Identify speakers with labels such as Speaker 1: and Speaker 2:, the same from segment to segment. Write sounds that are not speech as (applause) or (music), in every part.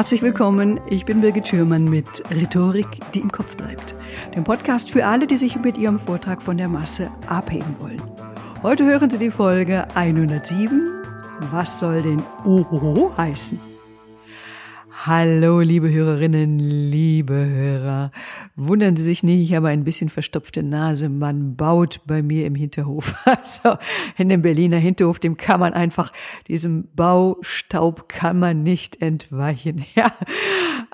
Speaker 1: Herzlich willkommen, ich bin Birgit Schürmann mit Rhetorik, die im Kopf bleibt. Dem Podcast für alle, die sich mit ihrem Vortrag von der Masse abheben wollen. Heute hören Sie die Folge 107. Was soll denn Oho heißen? Hallo, liebe Hörerinnen, liebe Hörer. Wundern Sie sich nicht, ich habe ein bisschen verstopfte Nase. Man baut bei mir im Hinterhof. (laughs) Also in dem Berliner Hinterhof, dem kann man einfach, diesem Baustaub kann man nicht entweichen. (laughs) Ja.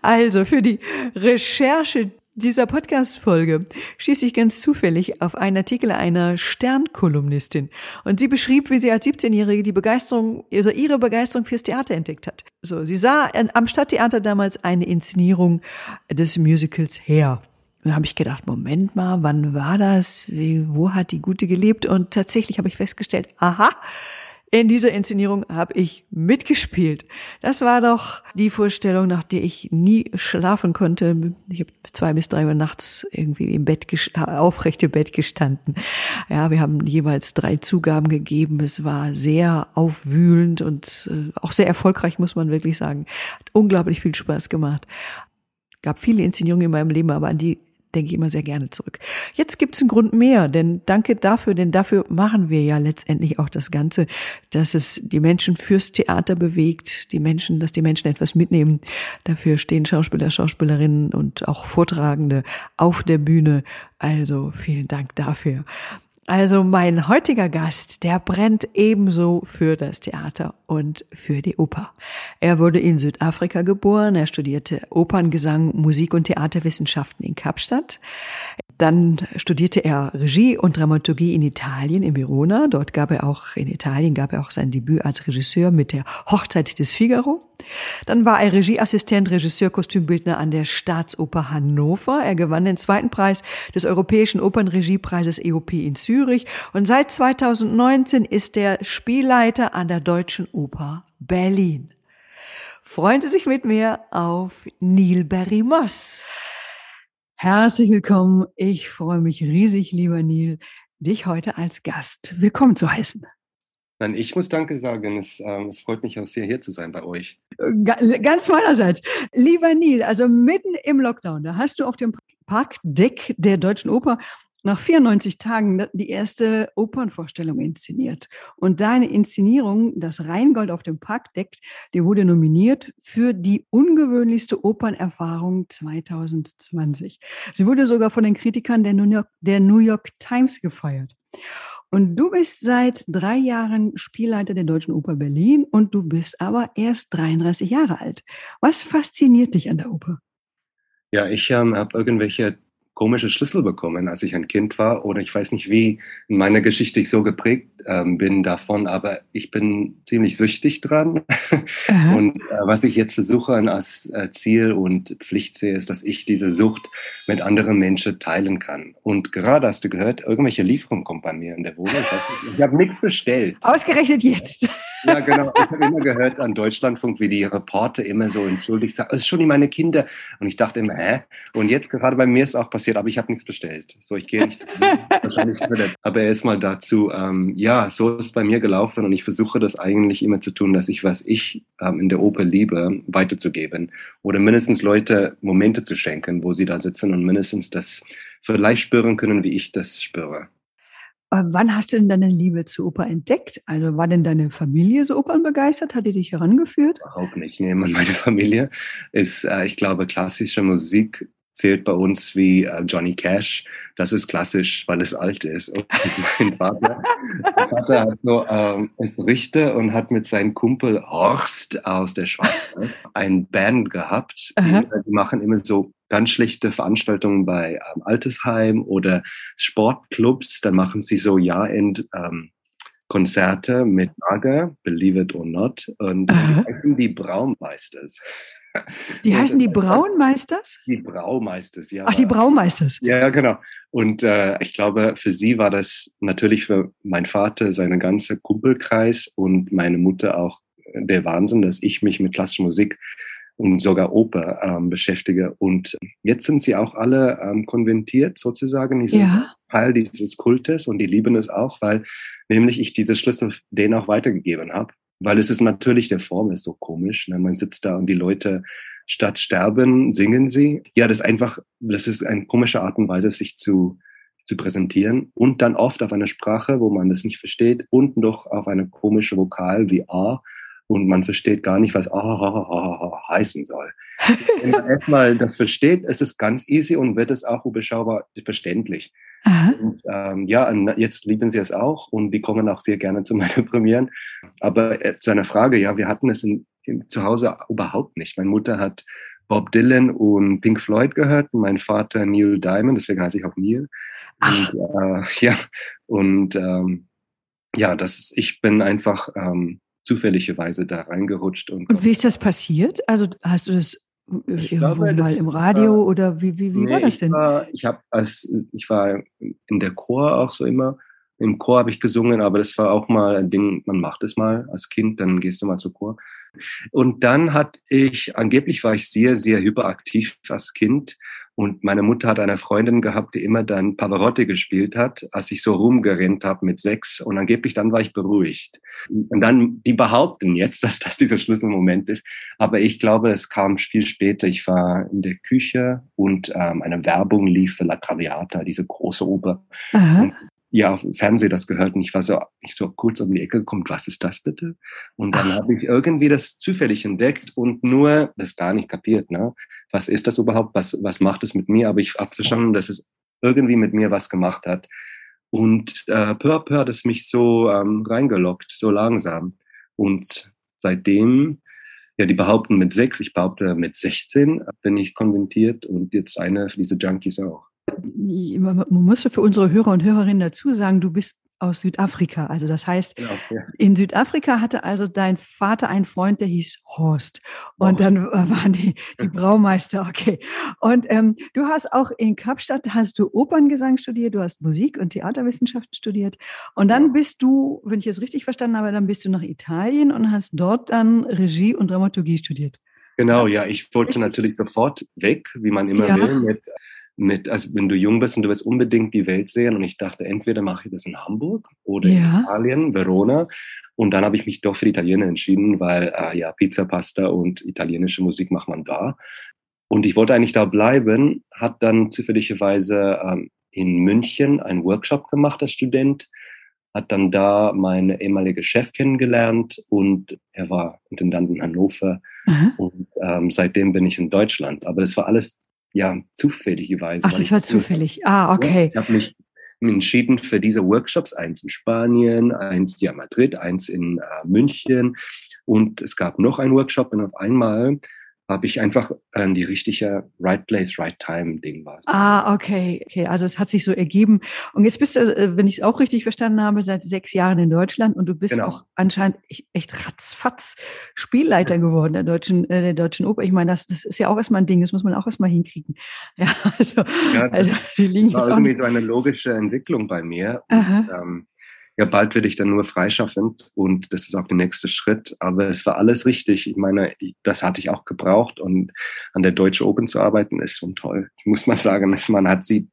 Speaker 1: Also für die Recherche dieser Podcast-Folge stieß ich ganz zufällig auf einen Artikel einer Sternkolumnistin und sie beschrieb, wie sie als 17-Jährige die Begeisterung, also ihre Begeisterung fürs Theater entdeckt hat. So, sie sah am Stadttheater damals eine Inszenierung des Musicals her. Da habe ich gedacht, Moment mal, wann war das? Wo hat die Gute gelebt? Und tatsächlich habe ich festgestellt, aha, in dieser Inszenierung habe ich mitgespielt. Das war doch die Vorstellung, nach der ich nie schlafen konnte. Ich habe zwei bis drei Uhr nachts irgendwie im Bett aufrecht im Bett gestanden. Ja, wir haben jeweils drei Zugaben gegeben. Es war sehr aufwühlend und äh, auch sehr erfolgreich, muss man wirklich sagen. Hat unglaublich viel Spaß gemacht. Gab viele Inszenierungen in meinem Leben, aber an die denke ich immer sehr gerne zurück. Jetzt gibt es einen Grund mehr, denn danke dafür, denn dafür machen wir ja letztendlich auch das Ganze, dass es die Menschen fürs Theater bewegt, die Menschen, dass die Menschen etwas mitnehmen. Dafür stehen Schauspieler, Schauspielerinnen und auch Vortragende auf der Bühne. Also vielen Dank dafür. Also mein heutiger Gast, der brennt ebenso für das Theater und für die Oper. Er wurde in Südafrika geboren, er studierte Operngesang, Musik und Theaterwissenschaften in Kapstadt. Dann studierte er Regie und Dramaturgie in Italien, in Verona. Dort gab er auch, in Italien gab er auch sein Debüt als Regisseur mit der Hochzeit des Figaro. Dann war er Regieassistent, Regisseur, Kostümbildner an der Staatsoper Hannover. Er gewann den zweiten Preis des Europäischen Opernregiepreises EOP in Zürich. Und seit 2019 ist er Spielleiter an der Deutschen Oper Berlin. Freuen Sie sich mit mir auf Neil Barry Moss. Herzlich willkommen. Ich freue mich riesig, lieber Neil, dich heute als Gast willkommen zu heißen.
Speaker 2: Nein, ich muss Danke sagen. Es, ähm, es freut mich auch sehr, hier zu sein bei euch.
Speaker 1: Ganz meinerseits. Lieber Neil, also mitten im Lockdown, da hast du auf dem Parkdeck der Deutschen Oper nach 94 Tagen die erste Opernvorstellung inszeniert. Und deine Inszenierung, das Rheingold auf dem Parkdeck, die wurde nominiert für die ungewöhnlichste Opernerfahrung 2020. Sie wurde sogar von den Kritikern der New York, der New York Times gefeiert. Und du bist seit drei Jahren Spielleiter der Deutschen Oper Berlin und du bist aber erst 33 Jahre alt. Was fasziniert dich an der Oper?
Speaker 2: Ja, ich ähm, habe irgendwelche komische Schlüssel bekommen, als ich ein Kind war. Oder ich weiß nicht, wie in meiner Geschichte ich so geprägt ähm, bin davon, aber ich bin ziemlich süchtig dran. Und äh, was ich jetzt versuche als äh, Ziel und Pflicht sehe, ist, dass ich diese Sucht mit anderen Menschen teilen kann. Und gerade hast du gehört, irgendwelche Lieferung kommt bei mir in der Wohnung. Ich, ich habe nichts bestellt.
Speaker 1: Ausgerechnet jetzt.
Speaker 2: Ja, genau. Ich habe immer gehört an Deutschlandfunk, wie die Reporter immer so entschuldigt sagen, es ist schon die meine Kinder. Und ich dachte immer, hä? Und jetzt gerade bei mir ist auch passiert, aber ich habe nichts bestellt. So, ich gehe nicht. (laughs) wahrscheinlich. Aber erstmal dazu, ähm, ja, so ist es bei mir gelaufen und ich versuche das eigentlich immer zu tun, dass ich, was ich ähm, in der Oper liebe, weiterzugeben. Oder mindestens Leute Momente zu schenken, wo sie da sitzen und mindestens das vielleicht spüren können, wie ich das spüre.
Speaker 1: Äh, wann hast du denn deine Liebe zur Oper entdeckt? Also war denn deine Familie so opernbegeistert? Hat die dich herangeführt?
Speaker 2: Überhaupt nicht. Nee, meine Familie ist, äh, ich glaube, klassische Musik zählt bei uns wie äh, Johnny Cash. Das ist klassisch, weil es alt ist. Und (laughs) mein Vater, mein Vater hat so, ähm, ist Richter und hat mit seinem Kumpel Horst aus der Schwarzwald ein Band gehabt. Die, die, machen immer so ganz schlichte Veranstaltungen bei ähm, Altersheim oder Sportclubs. Dann machen sie so Jahrend ähm, Konzerte mit Nager, Believe It or Not. Und die heißen die Braummeisters.
Speaker 1: Die heißen die Braunmeisters?
Speaker 2: Die Braumeisters, ja.
Speaker 1: Ach, die Braumeisters.
Speaker 2: Ja, genau. Und äh, ich glaube, für sie war das natürlich für meinen Vater, seinen ganzen Kumpelkreis und meine Mutter auch der Wahnsinn, dass ich mich mit klassischer Musik und sogar Oper ähm, beschäftige. Und jetzt sind sie auch alle ähm, konventiert sozusagen. Die sind ja. Teil dieses Kultes und die lieben es auch, weil nämlich ich diese Schlüssel denen auch weitergegeben habe. Weil es ist natürlich, der Form ist so komisch. Ne? Man sitzt da und die Leute statt sterben, singen sie. Ja, das ist einfach, das ist eine komische Art und Weise, sich zu, zu präsentieren und dann oft auf einer Sprache, wo man das nicht versteht und noch auf eine komische Vokal wie A und man versteht gar nicht, was A, A, A, A heißen soll. (laughs) Wenn man erstmal das versteht, ist es ganz easy und wird es auch überschaubar verständlich. Und, ähm, ja, jetzt lieben sie es auch und die kommen auch sehr gerne zu (laughs) meinen Premieren. Aber äh, zu einer Frage, ja, wir hatten es in, in, zu Hause überhaupt nicht. Meine Mutter hat Bob Dylan und Pink Floyd gehört und mein Vater Neil Diamond, deswegen heiße ich auch Neil. Und, äh, (laughs) ja, und ähm, ja, das, ich bin einfach ähm, zufälligerweise da reingerutscht. Und,
Speaker 1: und wie ist das passiert? Also hast du das ich irgendwo glaube, mal im Radio war, oder wie, wie, wie nee, war das denn?
Speaker 2: Ich war, ich, hab als, ich war in der Chor auch so immer. Im Chor habe ich gesungen, aber das war auch mal ein Ding, man macht es mal als Kind, dann gehst du mal zur Chor. Und dann hatte ich, angeblich war ich sehr, sehr hyperaktiv als Kind und meine Mutter hat eine Freundin gehabt, die immer dann Pavarotti gespielt hat, als ich so rumgerennt habe mit sechs. Und angeblich dann war ich beruhigt. Und dann, die behaupten jetzt, (laughs) dass das dieser Schlüsselmoment ist. Aber ich glaube, es kam viel später. Ich war in der Küche und ähm, eine Werbung lief für La Traviata, diese große Oper. Ja Fernsehen das gehört und ich war so, ich so kurz um die Ecke gekommen, was ist das bitte? Und dann habe ich irgendwie das zufällig entdeckt und nur das gar nicht kapiert, ne? Was ist das überhaupt? Was, was macht es mit mir? Aber ich habe verstanden, dass es irgendwie mit mir was gemacht hat. Und äh, peu à peu hat es mich so ähm, reingelockt, so langsam. Und seitdem, ja, die behaupten mit sechs, ich behaupte mit 16 bin ich konventiert und jetzt eine für diese Junkies auch
Speaker 1: man muss für unsere Hörer und Hörerinnen dazu sagen, du bist aus Südafrika. Also das heißt, genau, ja. in Südafrika hatte also dein Vater einen Freund, der hieß Horst. Und Horst. dann waren die, die (laughs) Braumeister, okay. Und ähm, du hast auch in Kapstadt, hast du Operngesang studiert, du hast Musik und Theaterwissenschaften studiert. Und dann bist du, wenn ich es richtig verstanden habe, dann bist du nach Italien und hast dort dann Regie und Dramaturgie studiert.
Speaker 2: Genau, ja, ich wollte richtig? natürlich sofort weg, wie man immer ja. will, mit mit, also wenn du jung bist und du willst unbedingt die Welt sehen und ich dachte, entweder mache ich das in Hamburg oder ja. in Italien, Verona. Und dann habe ich mich doch für die Italiener entschieden, weil äh, ja, Pizza, Pasta und italienische Musik macht man da. Und ich wollte eigentlich da bleiben, hat dann zufälligerweise ähm, in München einen Workshop gemacht als Student, hat dann da meine ehemalige Chef kennengelernt und er war Intendant in Hannover. Mhm. Und ähm, seitdem bin ich in Deutschland. Aber das war alles ja, zufälligerweise.
Speaker 1: Ach, das war zufällig. Ah, okay.
Speaker 2: Ich habe mich entschieden für diese Workshops, eins in Spanien, eins in Madrid, eins in äh, München. Und es gab noch einen Workshop und auf einmal habe ich einfach äh, die richtige Right Place, Right Time Ding war.
Speaker 1: Ah, okay, okay. Also es hat sich so ergeben. Und jetzt bist du, äh, wenn ich es auch richtig verstanden habe, seit sechs Jahren in Deutschland und du bist genau. auch anscheinend echt ratzfatz Spielleiter geworden der deutschen, äh, der deutschen Oper. Ich meine, das, das ist ja auch erstmal ein Ding, das muss man auch erstmal hinkriegen. (laughs) Ja, also,
Speaker 2: ja, also die liegen war jetzt irgendwie so eine logische Entwicklung bei mir. Und, ähm, ja, bald werde ich dann nur freischaffend und das ist auch der nächste Schritt. Aber es war alles richtig. Ich meine, das hatte ich auch gebraucht und an der Deutsche Open zu arbeiten ist schon toll. Ich muss mal sagen, (laughs) man hat sie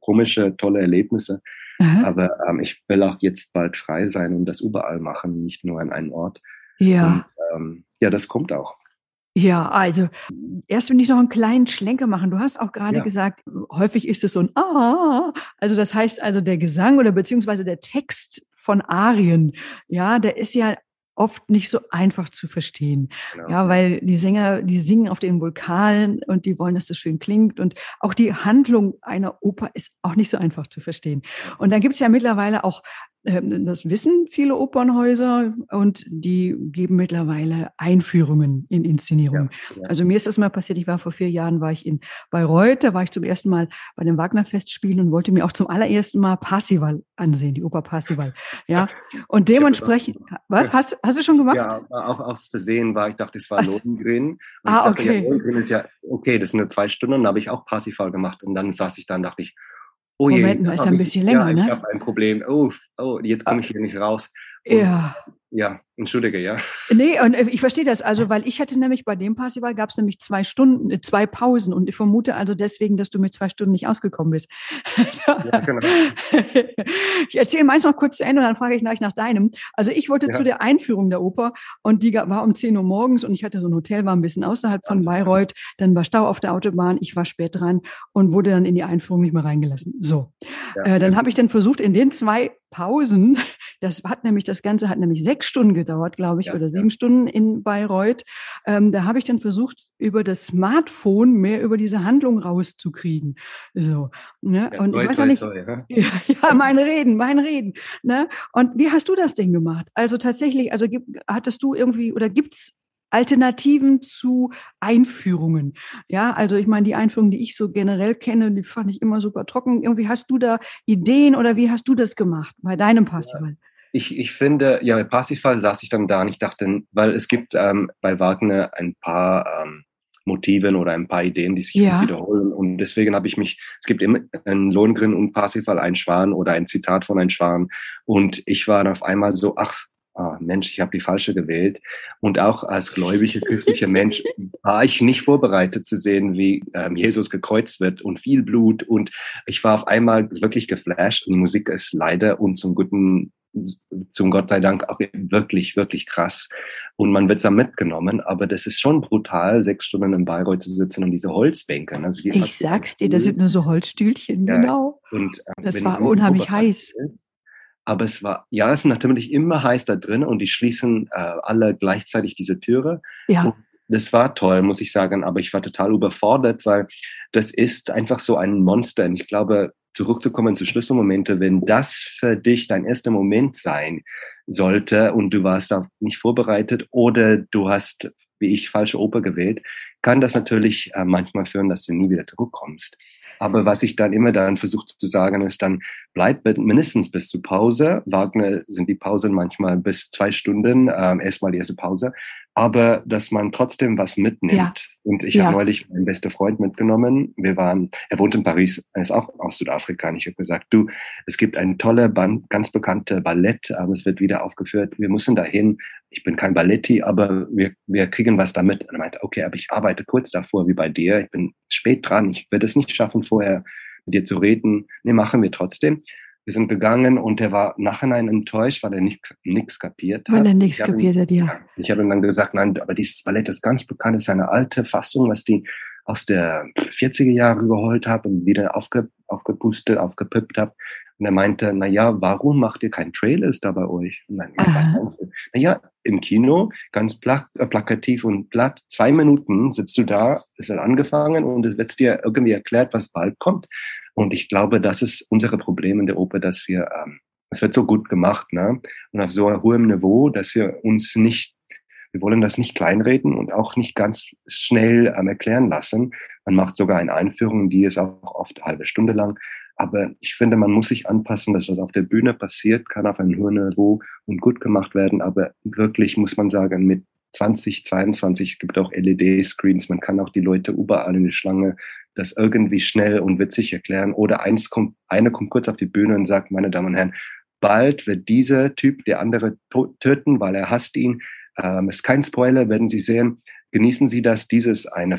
Speaker 2: komische, tolle Erlebnisse. Aha. Aber ähm, ich will auch jetzt bald frei sein und das überall machen, nicht nur an einem Ort. Ja. Und, ähm, ja, das kommt auch.
Speaker 1: Ja, also erst wenn ich noch einen kleinen Schlenker machen. Du hast auch gerade ja. gesagt, häufig ist es so ein Ah. Also das heißt also der Gesang oder beziehungsweise der Text von Arien, ja, der ist ja oft nicht so einfach zu verstehen. Genau. Ja, weil die Sänger, die singen auf den Vulkalen und die wollen, dass das schön klingt. Und auch die Handlung einer Oper ist auch nicht so einfach zu verstehen. Und dann gibt es ja mittlerweile auch das wissen viele Opernhäuser und die geben mittlerweile Einführungen in Inszenierungen. Ja, ja. Also mir ist das mal passiert, ich war vor vier Jahren, war ich in Bayreuth, da war ich zum ersten Mal bei dem Wagner-Festspielen und wollte mir auch zum allerersten Mal Parsival ansehen, die Oper Parsival. Ja, und dementsprechend, was, hast, hast du schon gemacht?
Speaker 2: Ja, auch aus Versehen war, ich dachte, es war also, Lohengrin. ah, dachte, okay. Ja, Lohengrin ist ja, okay, das sind nur zwei Stunden, dann habe ich auch Parsival gemacht und dann saß ich da und dachte ich,
Speaker 1: Oh je, Moment mal, ist ein bisschen länger,
Speaker 2: ja,
Speaker 1: ne?
Speaker 2: Ich habe ein Problem. Oh, oh jetzt komme ich hier nicht raus.
Speaker 1: ja.
Speaker 2: Ja, entschuldige, ja.
Speaker 1: Nee, und äh, ich verstehe das. Also, weil ich hatte nämlich bei dem Passival gab es nämlich zwei Stunden, äh, zwei Pausen und ich vermute also deswegen, dass du mit zwei Stunden nicht ausgekommen bist. (laughs) ja, genau. (laughs) Ich erzähle meist noch kurz zu Ende und dann frage ich gleich nach deinem. Also ich wollte ja. zu der Einführung der Oper und die war um 10 Uhr morgens und ich hatte so ein Hotel, war ein bisschen außerhalb von Bayreuth, dann war Stau auf der Autobahn, ich war spät dran und wurde dann in die Einführung nicht mehr reingelassen. So. Ja, äh, dann habe ich dann versucht, in den zwei Pausen, (laughs) das hat nämlich, das Ganze hat nämlich sechs Stunden gedauert, glaube ich, ja, oder sieben ja. Stunden in Bayreuth. Ähm, da habe ich dann versucht, über das Smartphone mehr über diese Handlung rauszukriegen. So. Ne? Ja, und ich weiß auch nicht. Toi, (laughs) ja, ja, mein Reden, mein Reden. Ne? Und wie hast du das Ding gemacht? Also tatsächlich, also hattest du irgendwie oder gibt's Alternativen zu Einführungen. Ja, also ich meine, die Einführung, die ich so generell kenne, die fand ich immer super trocken. Irgendwie hast du da Ideen oder wie hast du das gemacht bei deinem Parsifal? Ja.
Speaker 2: Ich, ich finde, ja, bei Parsifal saß ich dann da und ich dachte, weil es gibt ähm, bei Wagner ein paar ähm, Motiven oder ein paar Ideen, die sich ja. wiederholen. Und deswegen habe ich mich, es gibt immer ein Lohngrin und Parsifal, ein Schwan oder ein Zitat von ein Schwan. Und ich war dann auf einmal so, ach, ah, Mensch, ich habe die falsche gewählt. Und auch als gläubiger christlicher Mensch war ich nicht vorbereitet zu sehen, wie ähm, Jesus gekreuzt wird und viel Blut. Und ich war auf einmal wirklich geflasht. Und die Musik ist leider und zum guten, zum Gott sei Dank auch wirklich, wirklich krass. Und man wird da mitgenommen, aber das ist schon brutal, sechs Stunden in Bayreuth zu sitzen und diese Holzbänke.
Speaker 1: Also ich sag's dir, das sind nur so Holzstühlchen, ja. genau. Und, äh, das war unheimlich heiß. Ist,
Speaker 2: aber es war, ja, es ist natürlich immer heiß da drin und die schließen äh, alle gleichzeitig diese Türe. Ja. Und das war toll, muss ich sagen, aber ich war total überfordert, weil das ist einfach so ein Monster. Und ich glaube, zurückzukommen zu Schlüsselmomente, wenn das für dich dein erster Moment sein sollte und du warst da nicht vorbereitet oder du hast, wie ich, falsche Oper gewählt, kann das natürlich äh, manchmal führen, dass du nie wieder zurückkommst. Aber was ich dann immer dann versucht zu sagen, ist dann, bleib mindestens bis zur Pause. Wagner sind die Pausen manchmal bis zwei Stunden, ähm, erstmal die erste Pause aber dass man trotzdem was mitnimmt. Ja. Und ich ja. habe neulich meinen besten Freund mitgenommen. Wir waren, er wohnt in Paris, er ist auch aus Südafrika. Und ich habe gesagt, du, es gibt eine tolle, Band, ganz bekannte Ballett, aber es wird wieder aufgeführt. Wir müssen dahin. Ich bin kein Balletti, aber wir, wir kriegen was damit. Und er meinte, okay, aber ich arbeite kurz davor, wie bei dir. Ich bin spät dran. Ich werde es nicht schaffen, vorher mit dir zu reden. Nee, machen wir trotzdem. Wir sind gegangen und er war nachhinein enttäuscht, weil er nicht, nichts kapiert
Speaker 1: hat. Weil er nichts kapiert hat, ja.
Speaker 2: Ich habe ihm dann gesagt, nein, aber dieses Ballett ist gar nicht bekannt, es ist eine alte Fassung, was die aus der 40er Jahre überholt habe und wieder aufge, aufgepustet, aufgepippt habe. Und er meinte, na ja, warum macht ihr kein Trailers da bei euch? Und dann, was meinst du? Na ja, im Kino, ganz plak äh, plakativ und platt, zwei Minuten sitzt du da, es hat angefangen und es wird dir irgendwie erklärt, was bald kommt. Und ich glaube, das ist unsere Problem in der Oper, dass wir, ähm, es wird so gut gemacht, ne? Und auf so hohen Niveau, dass wir uns nicht, wir wollen das nicht kleinreden und auch nicht ganz schnell ähm, erklären lassen. Man macht sogar eine Einführung, die ist auch oft eine halbe Stunde lang. Aber ich finde, man muss sich anpassen, dass was auf der Bühne passiert, kann auf einem hohen Niveau und gut gemacht werden. Aber wirklich muss man sagen, mit 2022, es gibt auch LED-Screens, man kann auch die Leute überall in die Schlange das irgendwie schnell und witzig erklären. Oder eins kommt, eine kommt kurz auf die Bühne und sagt, meine Damen und Herren, bald wird dieser Typ der andere töten, weil er hasst ihn. Ähm, ist kein Spoiler, werden Sie sehen. Genießen Sie das. Dieses eine,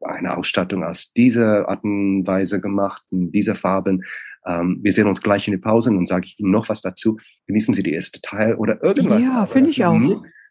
Speaker 2: eine Ausstattung aus dieser Art und Weise gemacht, in dieser Farben. Ähm, wir sehen uns gleich in die Pause und sage ich Ihnen noch was dazu. Genießen Sie die erste Teil oder irgendwas.
Speaker 1: Ja, finde ich auch.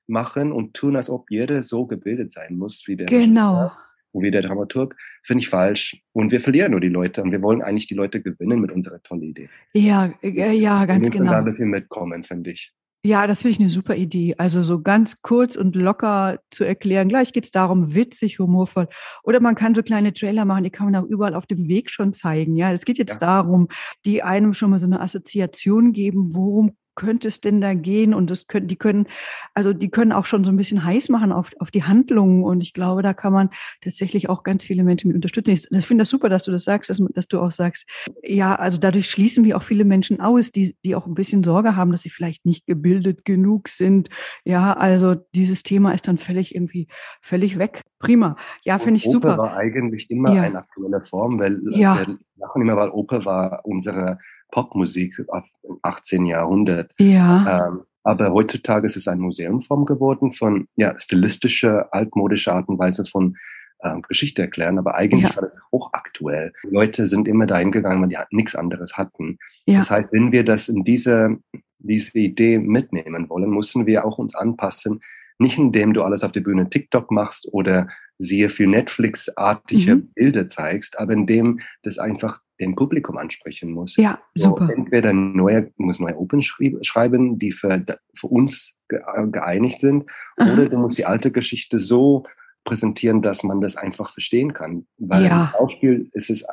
Speaker 2: Machen und tun, als ob jeder so gebildet sein muss wie der.
Speaker 1: Genau.
Speaker 2: Regisseur wie der Dramaturg, finde ich falsch. Und wir verlieren nur die Leute. Und wir wollen eigentlich die Leute gewinnen mit unserer tollen Idee.
Speaker 1: Ja, äh, ja, ganz wir genau.
Speaker 2: da ein bisschen mitkommen, finde ich.
Speaker 1: Ja, das finde ich eine super Idee. Also so ganz kurz und locker zu erklären. Gleich geht es darum, witzig, humorvoll. Oder man kann so kleine Trailer machen, die kann man auch überall auf dem Weg schon zeigen. Ja, es geht jetzt ja. darum, die einem schon mal so eine Assoziation geben, worum könnte es denn da gehen? Und das können, die können, also die können auch schon so ein bisschen heiß machen auf, auf die Handlungen. Und ich glaube, da kann man tatsächlich auch ganz viele Menschen mit unterstützen. Ich, ich finde das super, dass du das sagst, dass, dass du auch sagst, ja, also dadurch schließen wir auch viele Menschen aus, die, die auch ein bisschen Sorge haben, dass sie vielleicht nicht gebildet genug sind. Ja, also dieses Thema ist dann völlig irgendwie völlig weg. Prima. Ja, finde ich super.
Speaker 2: Oper war eigentlich immer ja. eine aktuelle Form, weil
Speaker 1: ja.
Speaker 2: wir lachen immer, weil Oper war unsere Popmusik im 18. Jahrhundert.
Speaker 1: Ja.
Speaker 2: Ähm, Aber heutzutage ist es eine Museumform geworden von ja, stilistische, altmodische Art und Weise von äh, Geschichte erklären, aber eigentlich ja. war das hochaktuell. Die Leute sind immer dahin gegangen, weil die nichts anderes hatten. Ja. Das heißt, wenn wir das in diese, diese Idee mitnehmen wollen, müssen wir auch uns anpassen, nicht indem du alles auf der Bühne TikTok machst oder sehr viel Netflix-artige mhm. Bilder zeigst, aber indem das einfach dem Publikum ansprechen muss.
Speaker 1: Ja, super.
Speaker 2: So, entweder neue, muss neue Open schreiben, die für, für uns geeinigt sind, Aha. oder du musst die alte Geschichte so präsentieren, dass man das einfach verstehen kann. Weil ja. im Schauspiel ist es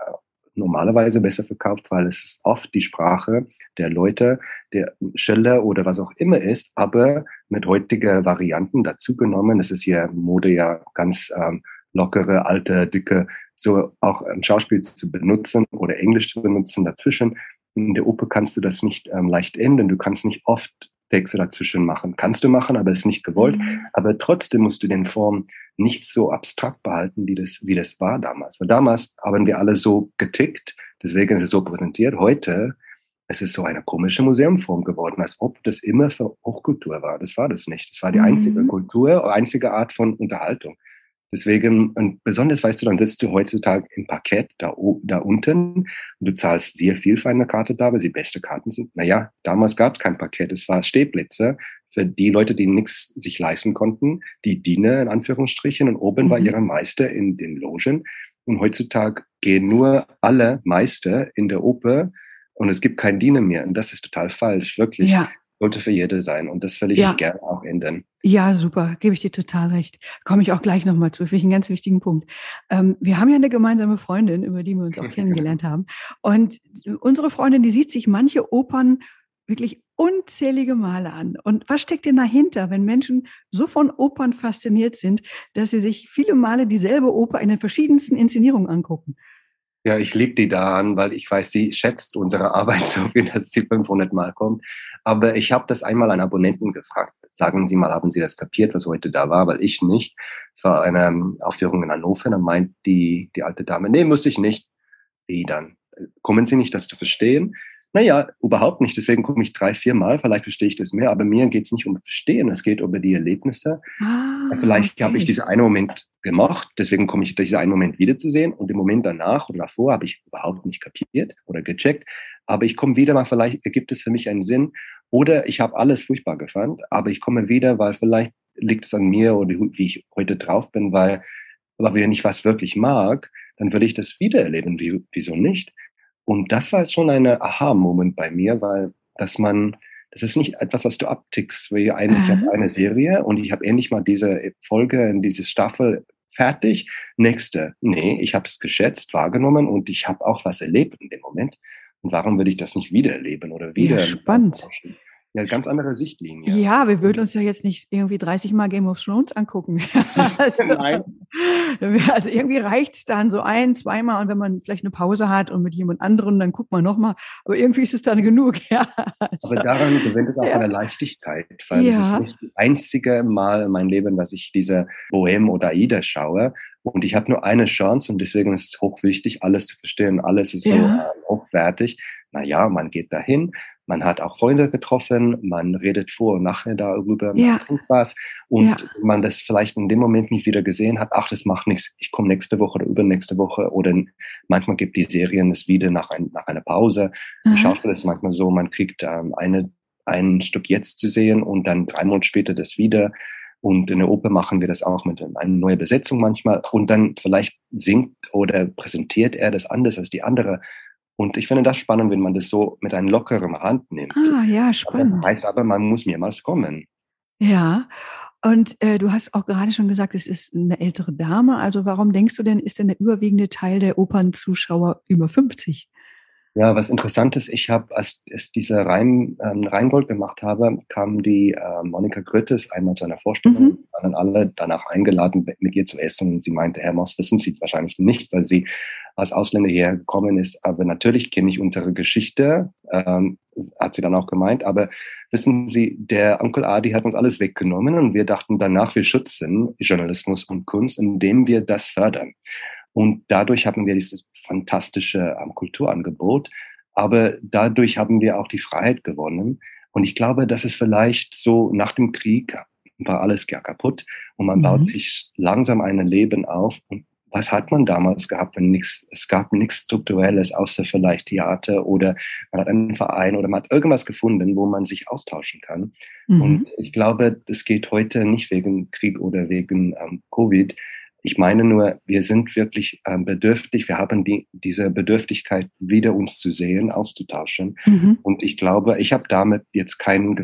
Speaker 2: normalerweise besser verkauft, weil es ist oft die Sprache der Leute, der Schiller oder was auch immer ist, aber mit heutiger Varianten dazugenommen. Es ist hier Mode ja ganz ähm, lockere, alte, dicke, so auch im Schauspiel zu benutzen oder Englisch zu benutzen dazwischen. In der Oper kannst du das nicht ähm, leicht ändern. Du kannst nicht oft Texte dazwischen machen. Kannst du machen, aber ist nicht gewollt. Mhm. Aber trotzdem musst du den Form nicht so abstrakt behalten, wie das, wie das war damals. Weil damals haben wir alle so getickt, deswegen ist es so präsentiert. Heute es ist so eine komische Museumform geworden, als ob das immer für Hochkultur war. Das war das nicht. Das war die einzige mhm. Kultur, einzige Art von Unterhaltung. Deswegen, und besonders weißt du, dann sitzt du heutzutage im Parkett da, da unten und du zahlst sehr viel für eine Karte da, weil sie beste Karten sind. Naja, damals gab es kein Parkett, es war Stehplätze für die Leute, die nichts sich leisten konnten, die Diener in Anführungsstrichen und oben mhm. war ihre Meister in den Logen. Und heutzutage gehen nur alle Meister in der Oper und es gibt keinen Diener mehr. Und das ist total falsch, wirklich. Ja sollte für jede sein. Und das will ich ja. gerne auch ändern.
Speaker 1: Ja, super, gebe ich dir total recht. Komme ich auch gleich nochmal zu, finde ich einen ganz wichtigen Punkt. Ähm, wir haben ja eine gemeinsame Freundin, über die wir uns auch (laughs) kennengelernt haben. Und unsere Freundin, die sieht sich manche Opern wirklich unzählige Male an. Und was steckt denn dahinter, wenn Menschen so von Opern fasziniert sind, dass sie sich viele Male dieselbe Oper in den verschiedensten Inszenierungen angucken?
Speaker 2: Ja, ich liebe die daran, weil ich weiß, sie schätzt unsere Arbeit so, wie das sie 500 Mal kommt. Aber ich habe das einmal an Abonnenten gefragt. Sagen Sie mal, haben Sie das kapiert, was heute da war? Weil ich nicht. Es war eine ähm, Aufführung in Hannover. Dann meint die, die alte Dame, nee, muss ich nicht. Wie dann? Kommen Sie nicht, das zu verstehen? Naja, überhaupt nicht. Deswegen komme ich drei, vier Mal. Vielleicht verstehe ich das mehr. Aber mir geht es nicht um Verstehen. Es geht um die Erlebnisse. Ah, Vielleicht okay. habe ich diesen einen Moment gemacht. Deswegen komme ich diesen einen Moment wiederzusehen. Und im Moment danach oder davor habe ich überhaupt nicht kapiert oder gecheckt. Aber ich komme wieder mal, vielleicht ergibt es für mich einen Sinn. Oder ich habe alles furchtbar gefunden. Aber ich komme wieder, weil vielleicht liegt es an mir oder wie ich heute drauf bin, weil, aber wenn ich was wirklich mag, dann will ich das wiedererleben. Wie, wieso nicht? Und das war schon eine Aha-Moment bei mir, weil dass man, das ist nicht etwas, was du abtickst, weil eigentlich ich habe eine Serie und ich habe endlich mal diese Folge in diese Staffel fertig. Nächste, nee, ich habe es geschätzt, wahrgenommen und ich habe auch was erlebt in dem Moment. Und warum würde ich das nicht wiedererleben oder wieder? Ja,
Speaker 1: spannend.
Speaker 2: Erforschen? Ja, ganz andere Sichtlinie.
Speaker 1: Ja, wir würden uns ja jetzt nicht irgendwie 30 Mal Game of Thrones angucken. (laughs) also, Nein. Also irgendwie reicht's dann so ein, zweimal und wenn man vielleicht eine Pause hat und mit jemand anderem, dann guckt man nochmal. Aber irgendwie ist es dann genug, (laughs) ja.
Speaker 2: Also, Aber daran gewinnt es auch ja. eine Leichtigkeit, weil ja. es ist nicht das einzige Mal in meinem Leben, dass ich diese Bohem oder Aida schaue. Und ich habe nur eine Chance und deswegen ist es hochwichtig, alles zu verstehen. Alles ist ja. so äh, hochwertig. Naja, man geht dahin, man hat auch Freunde getroffen, man redet vor und nachher darüber, man ja. trinkt was und ja. man das vielleicht in dem Moment nicht wieder gesehen hat, ach, das macht nichts, ich komme nächste Woche oder übernächste Woche oder manchmal gibt die Serien es wieder nach, ein, nach einer Pause. Mhm. Schauspiel ist manchmal so, man kriegt ähm, eine, ein Stück jetzt zu sehen und dann drei Monate später das wieder. Und in der Oper machen wir das auch mit einer neuen Besetzung manchmal. Und dann vielleicht singt oder präsentiert er das anders als die andere. Und ich finde das spannend, wenn man das so mit einer lockeren Hand nimmt.
Speaker 1: Ah, ja, spannend.
Speaker 2: Das heißt aber, man muss mehrmals kommen.
Speaker 1: Ja, und äh, du hast auch gerade schon gesagt, es ist eine ältere Dame. Also warum denkst du denn, ist denn der überwiegende Teil der Opernzuschauer über 50?
Speaker 2: Ja, was interessant ist, ich habe, als ich diese Rhein, ähm, Rheingold gemacht habe, kam die äh, Monika Grüttes einmal zu einer Vorstellung, mhm. waren alle danach eingeladen, mit ihr zu essen. Und sie meinte, Herr Moss, wissen Sie wahrscheinlich nicht, weil sie als Ausländer hierher gekommen ist. Aber natürlich kenne ich unsere Geschichte, ähm, hat sie dann auch gemeint. Aber wissen Sie, der Onkel Adi hat uns alles weggenommen und wir dachten danach, wir schützen Journalismus und Kunst, indem wir das fördern. Und dadurch haben wir dieses fantastische ähm, Kulturangebot. Aber dadurch haben wir auch die Freiheit gewonnen. Und ich glaube, dass es vielleicht so nach dem Krieg war alles ja kaputt und man mhm. baut sich langsam ein Leben auf. Und was hat man damals gehabt, wenn nichts, es gab nichts Strukturelles, außer vielleicht Theater oder man hat einen Verein oder man hat irgendwas gefunden, wo man sich austauschen kann. Mhm. Und ich glaube, es geht heute nicht wegen Krieg oder wegen ähm, Covid. Ich meine nur, wir sind wirklich ähm, bedürftig, wir haben die, diese Bedürftigkeit, wieder uns zu sehen, auszutauschen. Mhm. Und ich glaube, ich habe damit jetzt keinen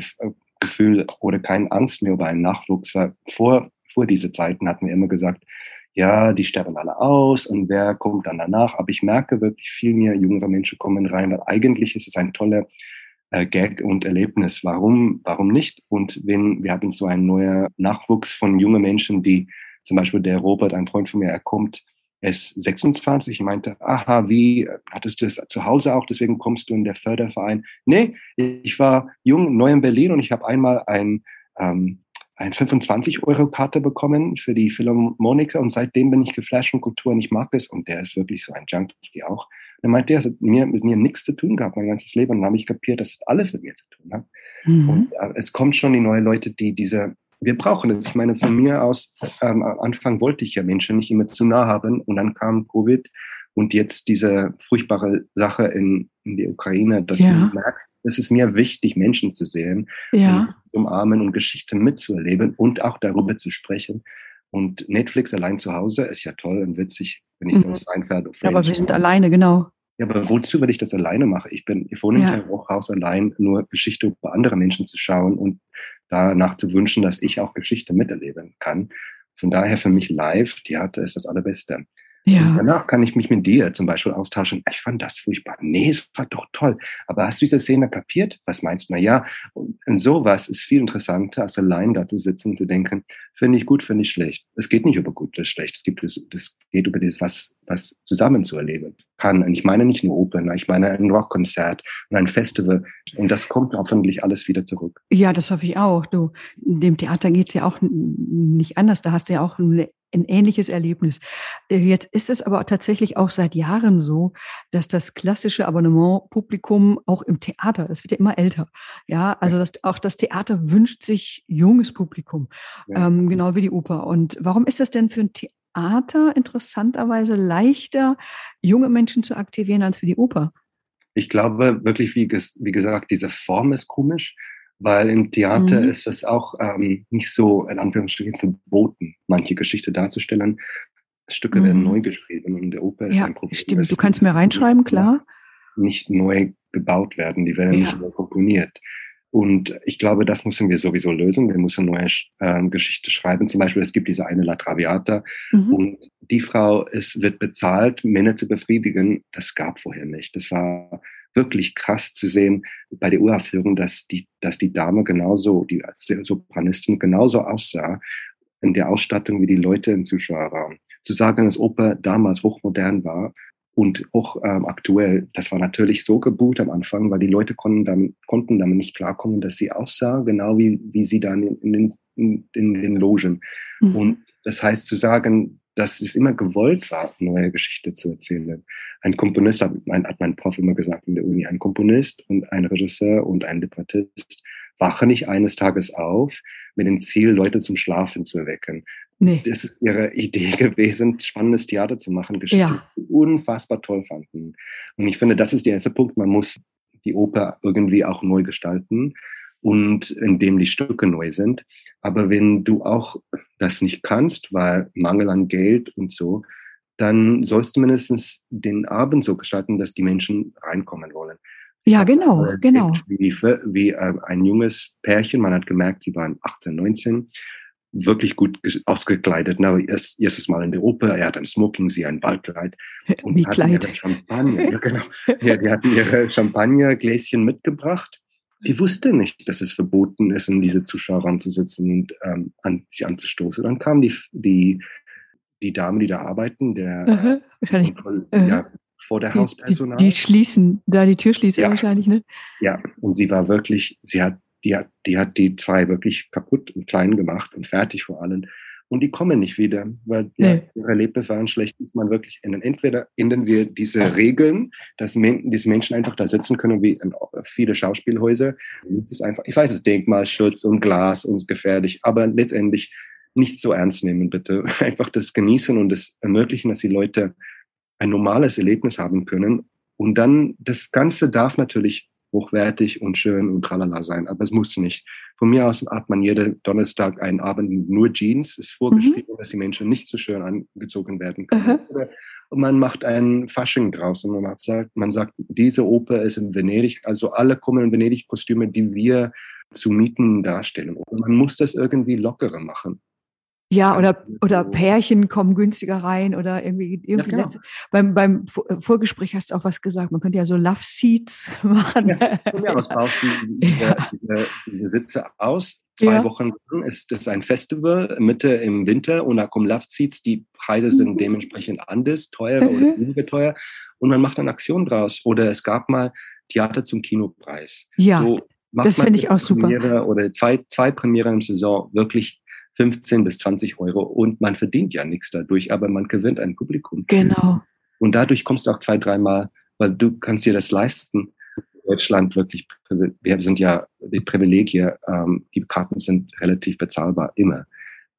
Speaker 2: Gefühl oder keine Angst mehr über einen Nachwuchs, weil vor, vor diese Zeiten hatten wir immer gesagt, ja, die sterben alle aus und wer kommt dann danach? Aber ich merke wirklich viel mehr jüngere Menschen kommen rein, weil eigentlich ist es ein toller äh, Gag und Erlebnis. Warum, warum nicht? Und wenn wir haben so einen neuen Nachwuchs von jungen Menschen, die zum Beispiel der Robert, ein Freund von mir, er kommt, er ist 26. Ich meinte, aha, wie, hattest du es zu Hause auch, deswegen kommst du in der Förderverein? Nee, ich war jung, neu in Berlin und ich habe einmal ein, ähm, ein 25-Euro-Karte bekommen für die Philharmoniker und seitdem bin ich geflasht von Kultur und ich mag es und der ist wirklich so ein Junkie auch. Und er meinte, der hat mir, mit mir nichts zu tun gehabt, mein ganzes Leben und dann habe ich kapiert, dass das alles mit mir zu tun hat. Mhm. Und äh, es kommt schon die neuen Leute, die diese wir brauchen es. Ich meine, von mir aus, ähm, am Anfang wollte ich ja Menschen nicht immer zu nah haben und dann kam Covid und jetzt diese furchtbare Sache in, in der Ukraine, dass ja. du merkst, es ist mir wichtig, Menschen zu sehen,
Speaker 1: ja.
Speaker 2: zu umarmen und Geschichten mitzuerleben und auch darüber zu sprechen. Und Netflix allein zu Hause ist ja toll und witzig, wenn ich mhm. so einfällt.
Speaker 1: Aber wir sind alleine, genau.
Speaker 2: Ja, aber wozu, wenn ich das alleine mache? Ich bin, ich wohne ja. im Hochhaus allein, nur Geschichte über andere Menschen zu schauen und danach zu wünschen, dass ich auch Geschichte miterleben kann. Von daher für mich live, Theater ist das Allerbeste. Ja. Und danach kann ich mich mit dir zum Beispiel austauschen. Ich fand das furchtbar. Nee, es war doch toll. Aber hast du diese Szene kapiert? Was meinst du? Na ja, und sowas ist viel interessanter, als allein da zu sitzen und zu denken, finde ich gut, finde ich schlecht. Es geht nicht über gut oder schlecht. Es gibt, es geht über das, was, was zusammen zu erleben kann. Und ich meine nicht nur Opern, ich meine ein Rockkonzert und ein Festival. Und das kommt hoffentlich alles wieder zurück.
Speaker 1: Ja, das hoffe ich auch. Du, in dem Theater geht's ja auch nicht anders. Da hast du ja auch eine ein ähnliches Erlebnis. Äh, jetzt ist es aber tatsächlich auch seit Jahren so, dass das klassische Abonnementpublikum auch im Theater, es wird ja immer älter. Ja, also das, auch das Theater wünscht sich junges Publikum, ja. ähm, genau wie die Oper. Und warum ist das denn für ein Theater interessanterweise leichter, junge Menschen zu aktivieren als für die Oper?
Speaker 2: Ich glaube wirklich, wie, wie gesagt, diese Form ist komisch weil im Theater mhm. ist es auch ähm, nicht so, in Anführungsstrichen, verboten, manche Geschichte darzustellen. Stücke mhm. werden neu geschrieben und in der Oper ist
Speaker 1: ja,
Speaker 2: ein Problem.
Speaker 1: Stimmt, du kannst mir reinschreiben, klar.
Speaker 2: Nicht neu gebaut werden, die werden ja. nicht neu komponiert. Und ich glaube, das müssen wir sowieso lösen. Wir müssen neue äh, Geschichte schreiben. Zum Beispiel, es gibt diese eine La Traviata mhm. und die Frau es wird bezahlt, Männer zu befriedigen. Das gab vorher nicht. Das war wirklich krass zu sehen bei der Uraufführung, dass die, dass die Dame genauso, die Sopranistin genauso aussah in der Ausstattung wie die Leute im Zuschauerraum. Zu sagen, dass Oper damals hochmodern war und auch ähm, aktuell, das war natürlich so gebucht am Anfang, weil die Leute konnten damit, konnten damit nicht klarkommen, dass sie aussah, genau wie, wie sie dann in, in den, in, in den Logen. Mhm. Und das heißt zu sagen, dass es immer gewollt war, neue Geschichte zu erzählen. Ein Komponist, hat mein, hat mein Prof immer gesagt in der Uni, ein Komponist und ein Regisseur und ein Librettist wachen nicht eines Tages auf mit dem Ziel, Leute zum Schlafen zu erwecken. Nee. Das ist ihre Idee (laughs) gewesen, spannendes Theater zu machen, Geschichten ja. unfassbar toll fanden. Und ich finde, das ist der erste Punkt. Man muss die Oper irgendwie auch neu gestalten und in dem die Stücke neu sind. Aber wenn du auch das nicht kannst, weil Mangel an Geld und so, dann sollst du mindestens den Abend so gestalten, dass die Menschen reinkommen wollen.
Speaker 1: Ja, genau, äh, genau.
Speaker 2: Wie, wie äh, ein junges Pärchen, man hat gemerkt, sie waren 18, 19, wirklich gut ausgekleidet. Na, erst, erstes Mal in der Oper, er hat ein Smoking, sie ein Ballkleid.
Speaker 1: Und wie Kleid.
Speaker 2: Champagner, ja, genau. Ja, die hatten ihre (laughs) Champagnergläschen mitgebracht die wusste nicht, dass es verboten ist, in diese Zuschauer ranzusitzen und ähm, an, sie anzustoßen. Dann kam die, die, die Dame, die da arbeiten, der
Speaker 1: uh wahrscheinlich
Speaker 2: Kontroll, uh ja, vor der Hauspersonal.
Speaker 1: Die, die, schließen, da die Tür schließen
Speaker 2: ja.
Speaker 1: wahrscheinlich, ne?
Speaker 2: Ja, und sie war wirklich, sie hat, die hat, die hat die zwei wirklich kaputt und klein gemacht und fertig vor allem. Und die kommen nicht wieder, weil nee. ja, ihr Erlebnis war ein schlechtes. Man wirklich ändern. Entweder ändern wir diese Regeln, dass Men diese Menschen einfach da sitzen können wie in viele Schauspielhäuser. Es ist einfach, ich weiß, es ist Denkmalschutz und Glas und gefährlich, aber letztendlich nicht so ernst nehmen, bitte. (laughs) Einfach das genießen und das ermöglichen, dass die Leute ein normales Erlebnis haben können. Und dann, das Ganze darf natürlich hochwertig und schön und tralala sein, aber es muss nicht. Von mir aus hat man jeden Donnerstag einen Abend nur Jeans, ist vorgeschrieben, mhm. dass die Menschen nicht so schön angezogen werden können. Mhm. Und man macht ein Fasching draus und man sagt, man sagt, diese Oper ist in Venedig, also alle kommen in Venedig-Kostüme, die wir zu mieten darstellen. Und man muss das irgendwie lockerer machen.
Speaker 1: Ja, oder, oder Pärchen kommen günstiger rein oder irgendwie, irgendwie ja, genau. beim, beim äh, Vorgespräch hast du auch was gesagt, man könnte ja so Love Seats (laughs) machen. Ja,
Speaker 2: ja was baust du diese, ja. diese, diese, Sitze aus? Zwei ja. Wochen lang ist das ein Festival, Mitte im Winter und da kommen Love Seats, die Preise sind mhm. dementsprechend anders, teurer mhm. oder weniger teuer und man macht dann Aktion draus. Oder es gab mal Theater zum Kinopreis.
Speaker 1: Ja, so das finde ich auch super.
Speaker 2: Premiere oder zwei, zwei Premiere im Saison wirklich 15 bis 20 Euro und man verdient ja nichts dadurch, aber man gewinnt ein Publikum.
Speaker 1: Genau.
Speaker 2: Und dadurch kommst du auch zwei, dreimal, weil du kannst dir das leisten. Deutschland wirklich, wir sind ja die Privilegie, ähm, die Karten sind relativ bezahlbar immer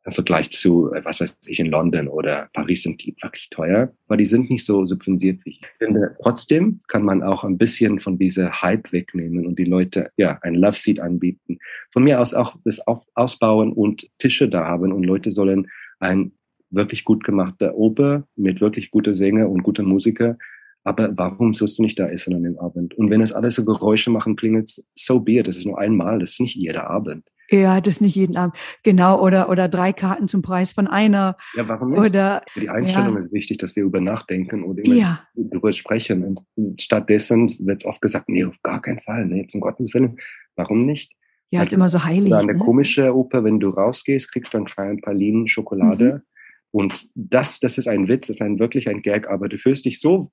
Speaker 2: im Vergleich zu, äh, was weiß ich, in London oder Paris sind die wirklich teuer, aber die sind nicht so subventioniert wie ich. finde, trotzdem kann man auch ein bisschen von dieser Hype wegnehmen und die Leute, ja, ein Love Seat anbieten. Von mir aus auch das Ausbauen und Tische da haben und Leute sollen ein wirklich gut gemachter Oper mit wirklich guter Sänger und guter Musiker aber warum sollst du nicht da essen an dem Abend? Und wenn es alles so Geräusche machen, klingelt so be it. Das ist nur einmal, das ist nicht jeder Abend.
Speaker 1: Ja, das nicht jeden Abend. Genau, oder, oder drei Karten zum Preis von einer.
Speaker 2: Ja, warum nicht? Oder, die Einstellung ja. ist wichtig, dass wir über nachdenken
Speaker 1: immer ja.
Speaker 2: darüber sprechen. Und stattdessen wird oft gesagt, nee, auf gar keinen Fall, nee, zum Gottes Willen. Warum nicht?
Speaker 1: Ja, also, ist immer so heilig. Oder
Speaker 2: eine ne? komische Oper, wenn du rausgehst, kriegst du einen kleinen Pralinen Schokolade. Mhm. Und das, das ist ein Witz, das ist ein, wirklich ein Gag, aber du fühlst dich so,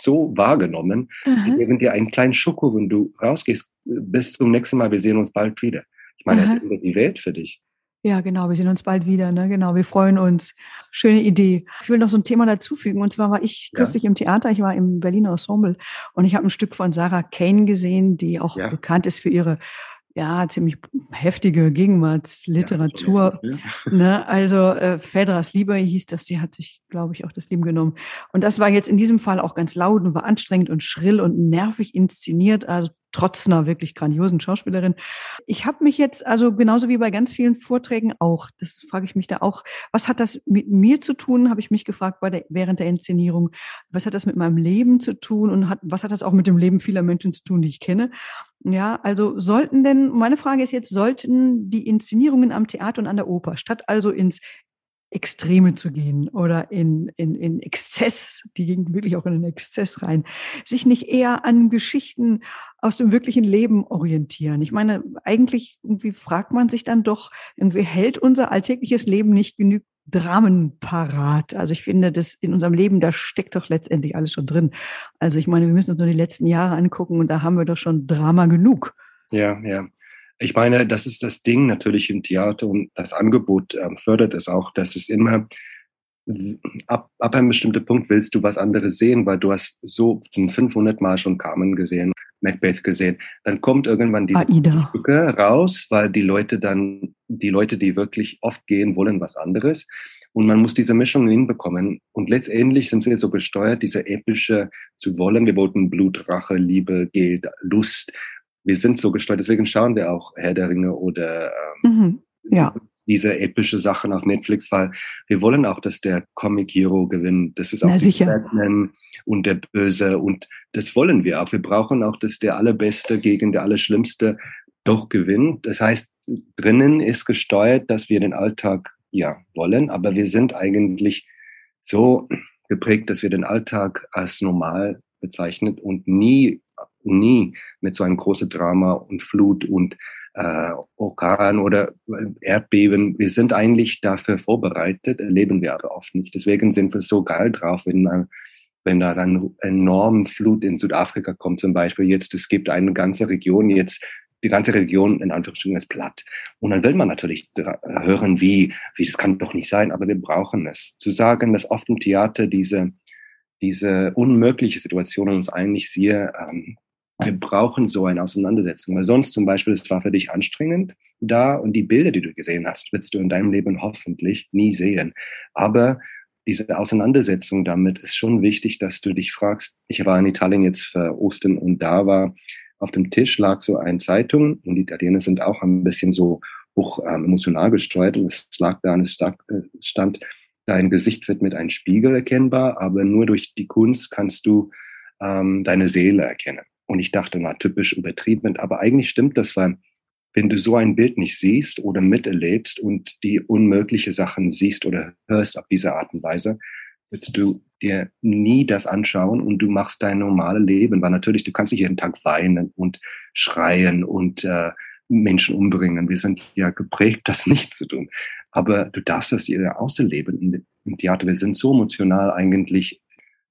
Speaker 2: so wahrgenommen, wie wenn dir einen kleinen Schoko, wenn du rausgehst, bis zum nächsten Mal, wir sehen uns bald wieder. Ich meine, Aha. das ist die Welt für dich.
Speaker 1: Ja, genau. Wir sehen uns bald wieder. Ne? Genau. Wir freuen uns. Schöne Idee. Ich will noch so ein Thema dazufügen. Und zwar war ich kürzlich ja. im Theater. Ich war im Berliner Ensemble und ich habe ein Stück von Sarah Kane gesehen, die auch ja. bekannt ist für ihre ja, ziemlich heftige Gegenwartsliteratur. Ja, ne? Also äh, Fedras Liebe hieß das, die hat sich, glaube ich, auch das Leben genommen. Und das war jetzt in diesem Fall auch ganz laut und war anstrengend und schrill und nervig inszeniert. Also trotz einer wirklich grandiosen Schauspielerin. Ich habe mich jetzt, also genauso wie bei ganz vielen Vorträgen auch, das frage ich mich da auch, was hat das mit mir zu tun, habe ich mich gefragt bei der, während der Inszenierung. Was hat das mit meinem Leben zu tun und hat, was hat das auch mit dem Leben vieler Menschen zu tun, die ich kenne? Ja, also sollten denn, meine Frage ist jetzt, sollten die Inszenierungen am Theater und an der Oper, statt also ins Extreme zu gehen oder in, in, in Exzess, die gingen wirklich auch in den Exzess rein, sich nicht eher an Geschichten aus dem wirklichen Leben orientieren. Ich meine, eigentlich irgendwie fragt man sich dann doch, irgendwie hält unser alltägliches Leben nicht genug Dramen parat. Also ich finde, das in unserem Leben, da steckt doch letztendlich alles schon drin. Also ich meine, wir müssen uns nur die letzten Jahre angucken und da haben wir doch schon Drama genug.
Speaker 2: Ja, ja. Ich meine, das ist das Ding natürlich im Theater und das Angebot ähm, fördert es auch, dass es immer ab, ab einem bestimmten Punkt willst du was anderes sehen, weil du hast so zum 500 Mal schon Carmen gesehen, Macbeth gesehen. Dann kommt irgendwann diese
Speaker 1: Aida.
Speaker 2: Stücke raus, weil die Leute dann, die Leute, die wirklich oft gehen, wollen was anderes. Und man muss diese Mischung hinbekommen. Und letztendlich sind wir so gesteuert, diese epische zu wollen. Wir wollten Blut, Rache, Liebe, Geld, Lust wir sind so gesteuert, deswegen schauen wir auch Herr der Ringe oder ähm, mhm,
Speaker 1: ja.
Speaker 2: Diese epische Sachen auf Netflix, weil wir wollen auch, dass der Comic Hero gewinnt. Das ist auch Na, Batman und der Böse und das wollen wir auch. Wir brauchen auch, dass der Allerbeste gegen der Allerschlimmste doch gewinnt. Das heißt, drinnen ist gesteuert, dass wir den Alltag ja wollen, aber wir sind eigentlich so geprägt, dass wir den Alltag als normal bezeichnet und nie nie mit so einem großen Drama und Flut und äh, Orkan oder Erdbeben. Wir sind eigentlich dafür vorbereitet, erleben wir aber oft nicht. Deswegen sind wir so geil drauf, wenn man wenn da dann enorme Flut in Südafrika kommt zum Beispiel. Jetzt, es gibt eine ganze Region jetzt, die ganze Region in Anführungsstrichen ist platt. Und dann will man natürlich hören, wie, wie, das kann doch nicht sein, aber wir brauchen es. Zu sagen, dass oft im Theater diese, diese unmögliche Situation uns eigentlich sehr, ähm, wir brauchen so eine Auseinandersetzung, weil sonst zum Beispiel, es war für dich anstrengend da und die Bilder, die du gesehen hast, wirst du in deinem Leben hoffentlich nie sehen. Aber diese Auseinandersetzung damit ist schon wichtig, dass du dich fragst, ich war in Italien jetzt für Ostern und da war auf dem Tisch lag so eine Zeitung und die Italiener sind auch ein bisschen so hoch ähm, emotional gesteuert und es lag da und es äh, stand, dein Gesicht wird mit einem Spiegel erkennbar, aber nur durch die Kunst kannst du ähm, deine Seele erkennen. Und ich dachte, na, typisch übertrieben, aber eigentlich stimmt das, weil wenn du so ein Bild nicht siehst oder miterlebst und die unmögliche Sachen siehst oder hörst auf diese Art und Weise, wirst du dir nie das anschauen und du machst dein normales Leben, weil natürlich du kannst nicht jeden Tag weinen und schreien und äh, Menschen umbringen. Wir sind ja geprägt, das nicht zu tun. Aber du darfst das hier ausleben im Theater. Wir sind so emotional eigentlich.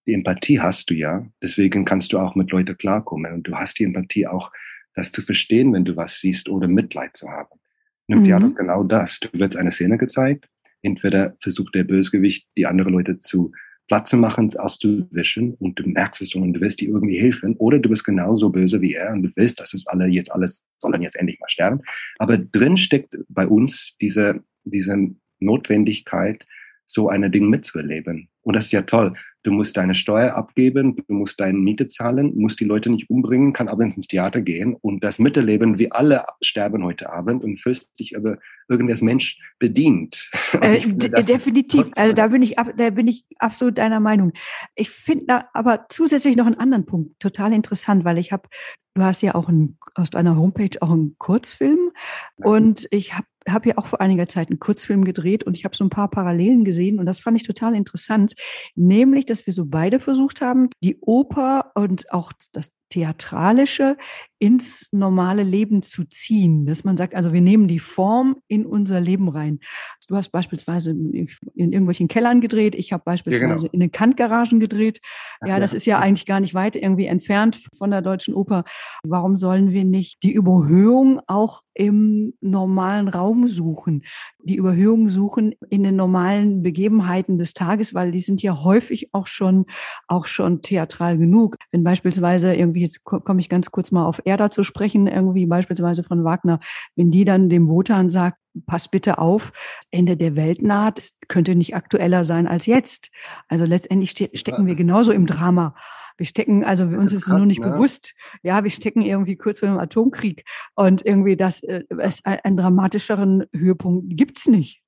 Speaker 2: Die Empathie hast du ja. Deswegen kannst du auch mit Leuten klarkommen. Und du hast die Empathie auch das zu verstehen, wenn du was siehst oder Mitleid zu haben. Im mhm. Theater ist genau das. Du wirst eine Szene gezeigt. Entweder versucht der Bösegewicht, die andere Leute zu Platz zu machen, auszuwischen und du merkst es schon und du willst dir irgendwie helfen oder du bist genauso böse wie er und du willst, dass es alle jetzt alles sollen jetzt endlich mal sterben. Aber drin steckt bei uns diese, diese Notwendigkeit, so eine Ding mitzuerleben. Und das ist ja toll. Du musst deine Steuer abgeben, du musst deine Miete zahlen, musst die Leute nicht umbringen, kann aber ins Theater gehen und das miterleben. Wir alle sterben heute Abend und fühlst dich aber irgendwas Mensch bedient. (laughs)
Speaker 1: Äh, finde, definitiv. Also da bin ich, da bin ich absolut deiner Meinung. Ich finde aber zusätzlich noch einen anderen Punkt total interessant, weil ich habe, du hast ja auch ein, aus deiner Homepage auch einen Kurzfilm und ich habe habe ja auch vor einiger Zeit einen Kurzfilm gedreht und ich habe so ein paar Parallelen gesehen und das fand ich total interessant, nämlich, dass wir so beide versucht haben, die Oper und auch das Theatralische ins normale Leben zu ziehen. Dass man sagt, also wir nehmen die Form in unser Leben rein. Du hast beispielsweise in irgendwelchen Kellern gedreht, ich habe beispielsweise ja, genau. in den Kantgaragen gedreht. Ja, ja, das ist ja eigentlich gar nicht weit irgendwie entfernt von der Deutschen Oper. Warum sollen wir nicht die Überhöhung auch im normalen Raum suchen? Die Überhöhung suchen in den normalen Begebenheiten des Tages, weil die sind ja häufig auch schon, auch schon theatral genug. Wenn beispielsweise irgendwie, jetzt komme ich ganz kurz mal auf Erda zu sprechen, irgendwie beispielsweise von Wagner, wenn die dann dem Wotan sagt, pass bitte auf, Ende der Welt naht, könnte nicht aktueller sein als jetzt. Also letztendlich ste stecken wir genauso im Drama. Wir stecken, also uns ist es nur nicht ne? bewusst. Ja, wir stecken irgendwie kurz vor dem Atomkrieg und irgendwie das, äh, es, einen dramatischeren Höhepunkt gibt's nicht.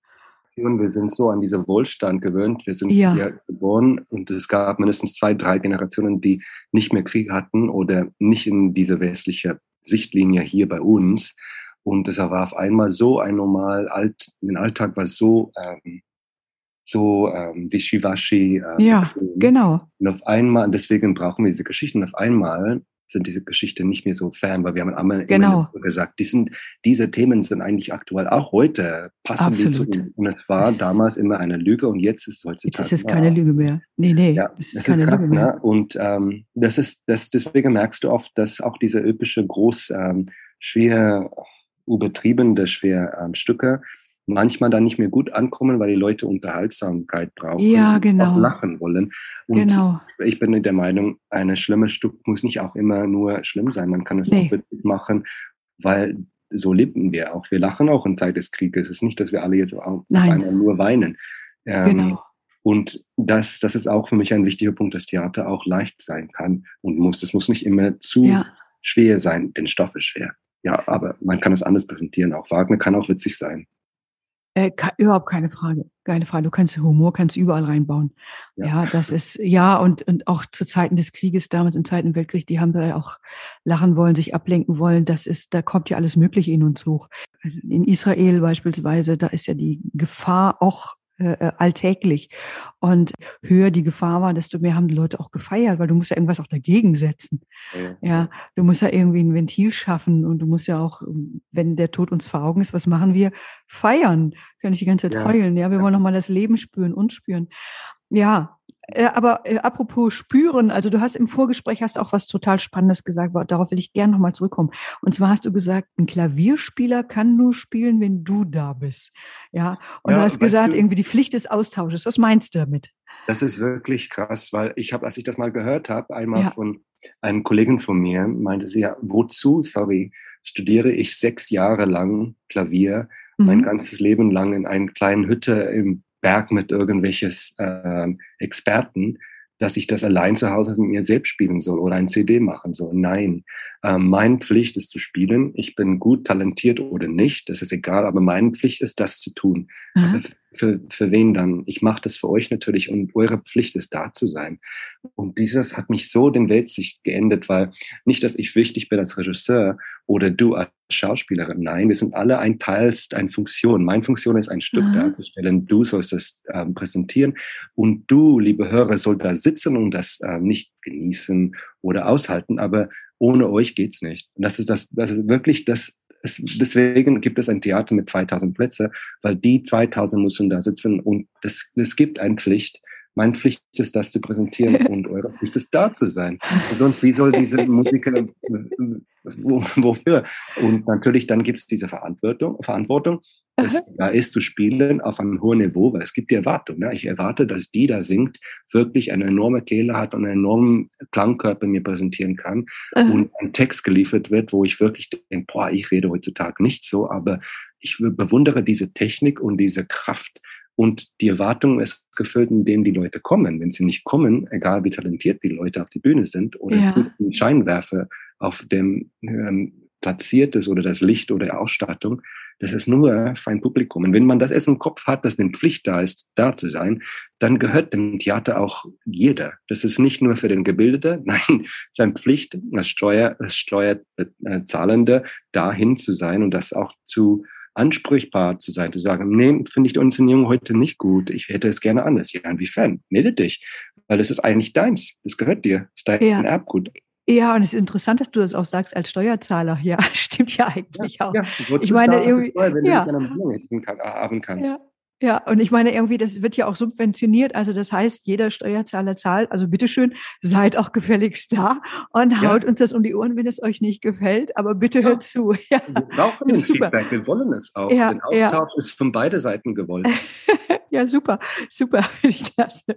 Speaker 2: Wir sind so an diesen Wohlstand gewöhnt. Wir sind ja. hier geboren und es gab mindestens zwei, drei Generationen, die nicht mehr Krieg hatten oder nicht in diese westliche Sichtlinie hier bei uns. Und es war auf einmal so ein normal, alt, mein Alltag war so, ähm, so ähm, wischiwaschi.
Speaker 1: Ähm, ja, genau.
Speaker 2: Und auf einmal, deswegen brauchen wir diese Geschichten, auf einmal sind diese Geschichten nicht mehr so fern, weil wir haben einmal
Speaker 1: genau.
Speaker 2: gesagt, die sind, diese Themen sind eigentlich aktuell auch heute passen Absolut. die zu Und es war das damals immer eine Lüge und jetzt ist es heutzutage.
Speaker 1: Jetzt ist es keine Lüge mehr. Nee, nee.
Speaker 2: Ja, das ist, das keine ist krass, Lüge mehr. Ne? Und ähm, das ist, das, deswegen merkst du oft, dass auch diese übliche groß, ähm, schwer übertriebene, schwer ähm, Stücke manchmal dann nicht mehr gut ankommen, weil die Leute Unterhaltsamkeit brauchen.
Speaker 1: Ja, genau.
Speaker 2: Und auch lachen wollen. Und
Speaker 1: genau.
Speaker 2: ich bin der Meinung, ein schlimmes Stück muss nicht auch immer nur schlimm sein. Man kann es nee. auch witzig machen, weil so leben wir auch. Wir lachen auch in Zeit des Krieges. Es ist nicht, dass wir alle jetzt auf einmal nur weinen. Ähm, genau. Und das, das ist auch für mich ein wichtiger Punkt, dass Theater auch leicht sein kann und muss. Es muss nicht immer zu ja. schwer sein, denn Stoff ist schwer. Ja, aber man kann es anders präsentieren. Auch Wagner kann auch witzig sein.
Speaker 1: Äh, überhaupt keine Frage. Keine Frage. Du kannst Humor kannst überall reinbauen. Ja. ja, das ist, ja, und, und auch zu Zeiten des Krieges, damals im Zweiten Weltkrieg, die haben wir auch lachen wollen, sich ablenken wollen. Das ist, da kommt ja alles Mögliche in uns hoch. In Israel beispielsweise, da ist ja die Gefahr auch äh, äh, alltäglich. Und höher die Gefahr war, desto mehr haben die Leute auch gefeiert, weil du musst ja irgendwas auch dagegen setzen. Ja, ja du musst ja irgendwie ein Ventil schaffen und du musst ja auch, wenn der Tod uns vor Augen ist, was machen wir? Feiern. Kann ich die ganze Zeit ja. heulen. Ja, wir wollen nochmal das Leben spüren, uns spüren. Ja, äh, aber äh, apropos spüren, also du hast im Vorgespräch hast auch was total Spannendes gesagt, darauf will ich gerne nochmal zurückkommen. Und zwar hast du gesagt, ein Klavierspieler kann nur spielen, wenn du da bist. Ja, und ja, du hast gesagt, du, irgendwie die Pflicht des Austausches. Was meinst du damit?
Speaker 2: Das ist wirklich krass, weil ich habe, als ich das mal gehört habe, einmal ja. von einem Kollegen von mir, meinte sie ja, wozu, sorry, studiere ich sechs Jahre lang Klavier, mhm. mein ganzes Leben lang in einer kleinen Hütte im Berg mit irgendwelches äh, Experten, dass ich das allein zu Hause mit mir selbst spielen soll oder ein CD machen soll. Nein, ähm, meine Pflicht ist zu spielen. Ich bin gut talentiert oder nicht, das ist egal, aber meine Pflicht ist, das zu tun. Für, für wen dann? Ich mache das für euch natürlich und eure Pflicht ist da zu sein. Und dieses hat mich so den Weltsicht geendet, weil nicht, dass ich wichtig bin als Regisseur oder du als Schauspielerin. Nein, wir sind alle ein Teil, eine Funktion. Meine Funktion ist, ein Stück mhm. darzustellen. Du sollst es ähm, präsentieren. Und du, liebe Hörer, soll da sitzen und das ähm, nicht genießen oder aushalten. Aber ohne euch geht's nicht. Und das ist das, das ist wirklich das, es, deswegen gibt es ein Theater mit 2000 Plätze, weil die 2000 müssen da sitzen und es, es gibt eine Pflicht. Meine Pflicht ist, das zu präsentieren (laughs) und eure Pflicht ist, da zu sein. Und sonst, wie soll diese Musiker wofür? Und natürlich, dann gibt es diese Verantwortung, Verantwortung es da ist zu spielen auf einem hohen Niveau, weil es gibt die Erwartung. Ne? Ich erwarte, dass die da singt, wirklich eine enorme Kehle hat und einen enormen Klangkörper mir präsentieren kann mhm. und ein Text geliefert wird, wo ich wirklich denke, boah, ich rede heutzutage nicht so, aber ich bewundere diese Technik und diese Kraft. Und die Erwartung ist gefüllt, indem die Leute kommen. Wenn sie nicht kommen, egal wie talentiert die Leute auf die Bühne sind oder ja. Scheinwerfer auf dem ähm, platziert ist oder das Licht oder Ausstattung, das ist nur für ein Publikum. Und wenn man das erst im Kopf hat, dass eine Pflicht da ist, da zu sein, dann gehört dem Theater auch jeder. Das ist nicht nur für den Gebildete, (laughs) nein, es ist eine Pflicht, als Steuer, als Steuerzahlende dahin zu sein und das auch zu ansprechbar zu sein, zu sagen, nee, finde ich die Inszenierung heute nicht gut, ich hätte es gerne anders. Ja, inwiefern? Melde dich, weil es ist eigentlich deins, es gehört dir, es ist dein ja. Erbgut.
Speaker 1: Ja, und es ist interessant, dass du das auch sagst als Steuerzahler. Ja, (laughs) stimmt ja eigentlich ja, auch. Ja, ich meine, irgendwie, toll, wenn ja. du nicht an einem haben kannst. Ja. Ja, und ich meine irgendwie, das wird ja auch subventioniert. Also das heißt, jeder Steuerzahler zahlt. Also bitteschön, seid auch gefälligst da und haut ja. uns das um die Ohren, wenn es euch nicht gefällt. Aber bitte ja. hört zu. (laughs)
Speaker 2: Ja. Wir brauchen den Feedback, wir wollen es auch. Ja, Den Austausch ist von beide Seiten gewollt. (laughs)
Speaker 1: ja, super, super, finde (laughs) ich klasse.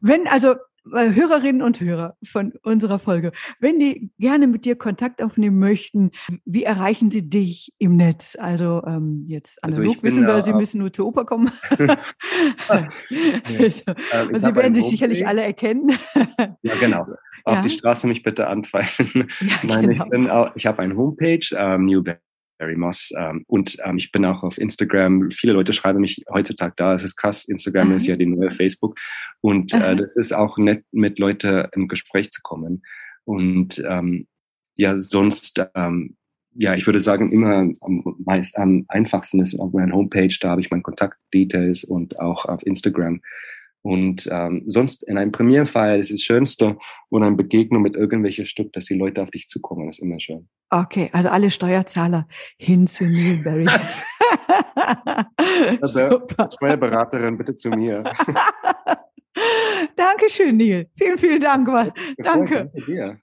Speaker 1: Wenn also Hörerinnen und Hörer von unserer Folge, wenn die gerne mit dir Kontakt aufnehmen möchten, wie erreichen sie dich im Netz? Also ähm, jetzt also analog also wissen wir, sie müssen nur zur Oper kommen. (laughs) (laughs) also, ähm, und sie werden dich sicherlich alle erkennen.
Speaker 2: ja, genau. Auf (laughs) ja. die Straße mich bitte anpfeifen. Ja, Meine, genau. Ich, ich habe eine Homepage, ähm, New Barry Moss. Ähm, und ähm, ich bin auch auf Instagram. Viele Leute schreiben mich heutzutage da. Es ist krass. Instagram mhm. ist ja die neue Facebook. Und äh, das ist auch nett, mit Leuten im Gespräch zu kommen. Und ähm, ja, sonst, ähm, ja, ich würde sagen, immer am, meist, am einfachsten ist auf meiner Homepage. Da habe ich meine Kontaktdetails und auch auf Instagram. Und ähm, sonst in einem Premierfeier ist das Schönste und eine Begegnung mit irgendwelchen Stück, dass die Leute auf dich zukommen, das ist immer schön.
Speaker 1: Okay, also alle Steuerzahler hin zu Neil Barry. (laughs) (laughs)
Speaker 2: also, Steuerberaterin, bitte zu mir. (laughs)
Speaker 1: Dankeschön, Neil. Vielen, vielen Dank. Danke. danke dir.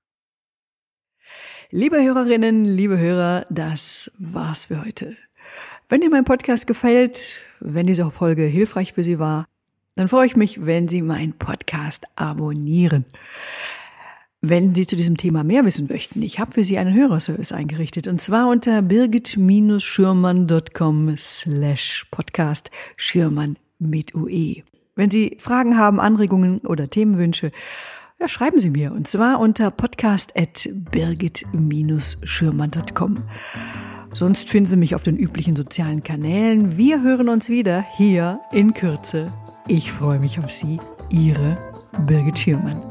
Speaker 1: Liebe Hörerinnen, liebe Hörer, das war's für heute. Wenn dir mein Podcast gefällt, wenn diese Folge hilfreich für Sie war, dann freue ich mich, wenn Sie meinen Podcast abonnieren. Wenn Sie zu diesem Thema mehr wissen möchten, ich habe für Sie einen Hörerservice eingerichtet und zwar unter birgit-schürmann.com slash podcast Schürmann mit UE. Wenn Sie Fragen haben, Anregungen oder Themenwünsche, ja, schreiben Sie mir und zwar unter podcast at birgit-schürmann.com. Sonst finden Sie mich auf den üblichen sozialen Kanälen. Wir hören uns wieder hier in Kürze ich freue mich auf Sie, Ihre Birgit Schiermann.